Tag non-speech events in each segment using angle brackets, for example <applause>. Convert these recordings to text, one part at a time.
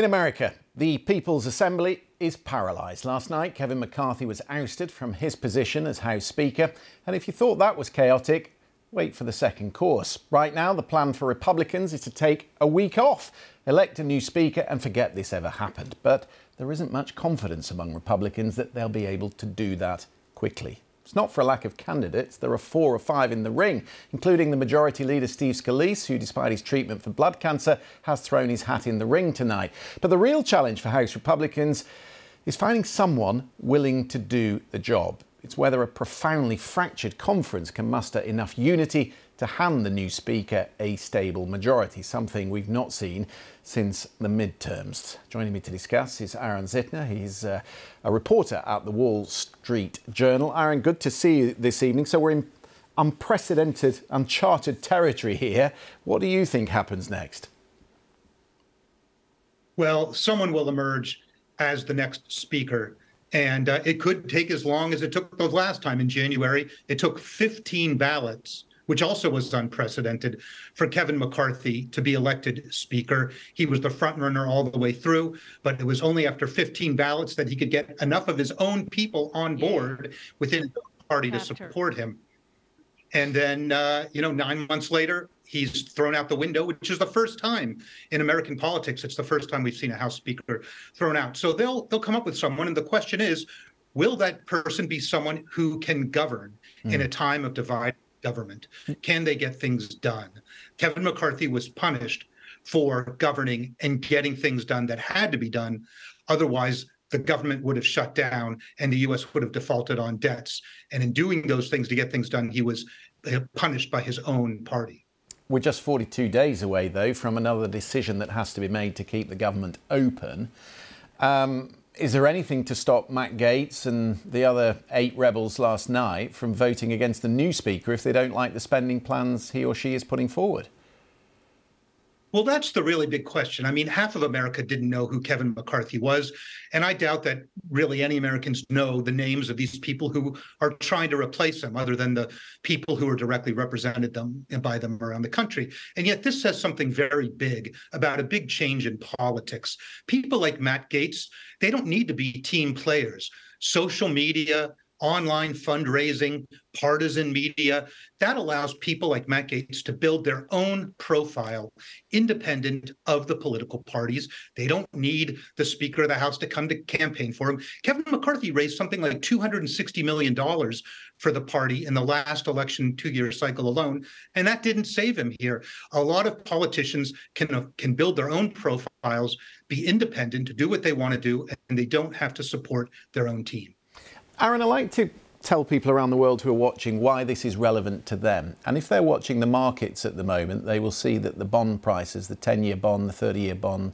In America, the People's Assembly is paralysed. Last night, Kevin McCarthy was ousted from his position as House Speaker. And if you thought that was chaotic, wait for the second course. Right now, the plan for Republicans is to take a week off, elect a new Speaker, and forget this ever happened. But there isn't much confidence among Republicans that they'll be able to do that quickly. It's not for a lack of candidates. There are four or five in the ring, including the Majority Leader Steve Scalise, who, despite his treatment for blood cancer, has thrown his hat in the ring tonight. But the real challenge for House Republicans is finding someone willing to do the job. It's whether a profoundly fractured conference can muster enough unity to hand the new Speaker a stable majority, something we've not seen since the midterms. Joining me to discuss is Aaron Zitner. He's uh, a reporter at the Wall Street Journal. Aaron, good to see you this evening. So we're in unprecedented, uncharted territory here. What do you think happens next? Well, someone will emerge as the next speaker. And uh, it could take as long as it took the last time in January. It took 15 ballots which also was unprecedented for Kevin McCarthy to be elected Speaker. He was the frontrunner all the way through, but it was only after 15 ballots that he could get enough of his own people on board within the party to support him. And then, uh, you know, nine months later, he's thrown out the window, which is the first time in American politics. It's the first time we've seen a House Speaker thrown out. So they'll they'll come up with someone, and the question is, will that person be someone who can govern mm. in a time of divide government? Can they get things done? Kevin McCarthy was punished for governing and getting things done that had to be done. Otherwise, the government would have shut down and the US would have defaulted on debts. And in doing those things to get things done, he was punished by his own party. We're just 42 days away, though, from another decision that has to be made to keep the government open. Um, is there anything to stop Matt Gaetz and the other eight rebels last night from voting against the new speaker if they don't like the spending plans he or she is putting forward? Well, that's the really big question. I mean, half of America didn't know who Kevin McCarthy was. And I doubt that really any Americans know the names of these people who are trying to replace him, other than the people who are directly represented them by them around the country. And yet, this says something very big about a big change in politics. People like Matt Gaetz, they don't need to be team players. Social media, online fundraising, partisan media. That allows people like Matt Gaetz to build their own profile independent of the political parties. They don't need the Speaker of the House to come to campaign for him. Kevin McCarthy raised something like $260 million for the party in the last election two year cycle alone, and that didn't save him here. A lot of politicians can, can build their own profiles, be independent, to do what they want to do, and they don't have to support their own team. Aaron, I like to tell people around the world who are watching why this is relevant to them. And if they're watching the markets at the moment, they will see that the bond prices, the 10 year bond, the 30 year bond,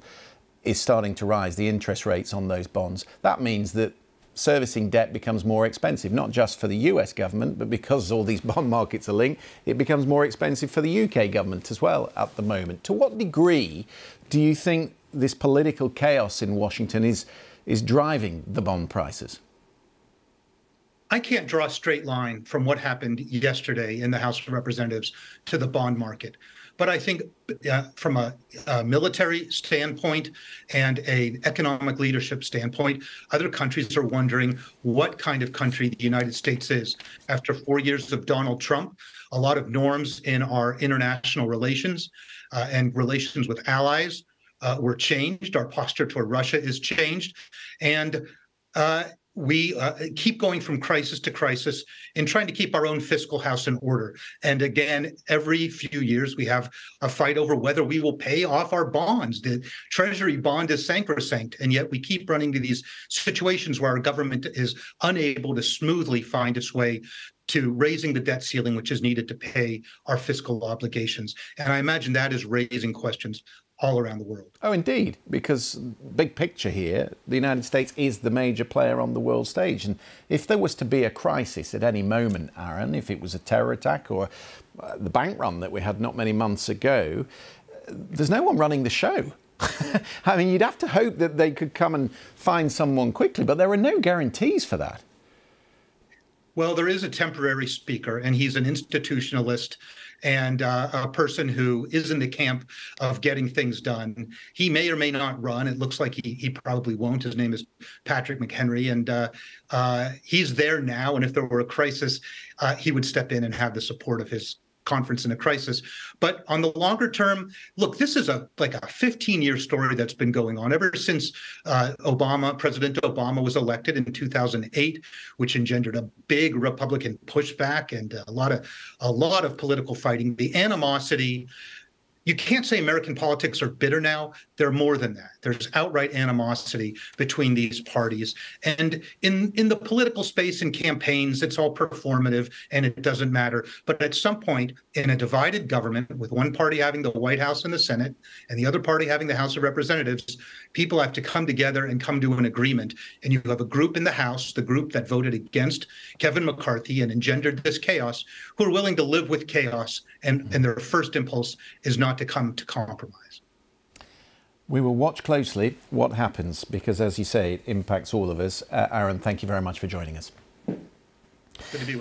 is starting to rise, the interest rates on those bonds. That means that servicing debt becomes more expensive, not just for the US government, but because all these <laughs> bond markets are linked, it becomes more expensive for the UK government as well at the moment. To what degree do you think this political chaos in Washington is, is driving the bond prices? I can't draw a straight line from what happened yesterday in the House of Representatives to the bond market. But I think uh, from a, a, military standpoint and an economic leadership standpoint, other countries are wondering what kind of country the United States is. After four years of Donald Trump, a lot of norms in our international relations uh, and relations with allies uh, were changed. Our posture toward Russia is changed. And uh, we uh, keep going from crisis to crisis in trying to keep our own fiscal house in order. And again, every few years we have a fight over whether we will pay off our bonds. The Treasury bond is sacrosanct, and yet we keep running to these situations where our government is unable to smoothly find its way to raising the debt ceiling, which is needed to pay our fiscal obligations. And I imagine that is raising questions all around the world. Oh, indeed, because big picture here, the United States is the major player on the world stage. And if there was to be a crisis at any moment, Aaron, if it was a terror attack or uh, the bank run that we had not many months ago, there's no one running the show. <laughs> I mean, you'd have to hope that they could come and find someone quickly, but there are no guarantees for that. Well, there is a temporary speaker, and he's an institutionalist and uh, a person who is in the camp of getting things done. He may or may not run. It looks like he, he probably won't. His name is Patrick McHenry, and uh, uh, he's there now. And if there were a crisis, uh, he would step in and have the support of his conference in a crisis. But on the longer term, look, this is a like a 15 year story that's been going on ever since uh, Obama, President Obama was elected in 2008, which engendered a big Republican pushback and a lot of a lot of political fighting. The animosity you can't say American politics are bitter now. They're more than that. There's outright animosity between these parties. And in, in the political space and campaigns, it's all performative and it doesn't matter. But at some point, in a divided government, with one party having the White House and the Senate, and the other party having the House of Representatives, people have to come together and come to an agreement. And you have a group in the House, the group that voted against Kevin McCarthy and engendered this chaos, who are willing to live with chaos. And, and their first impulse is not to come to compromise. We will watch closely what happens because, as you say, it impacts all of us. Uh, Aaron, thank you very much for joining us. Good to be with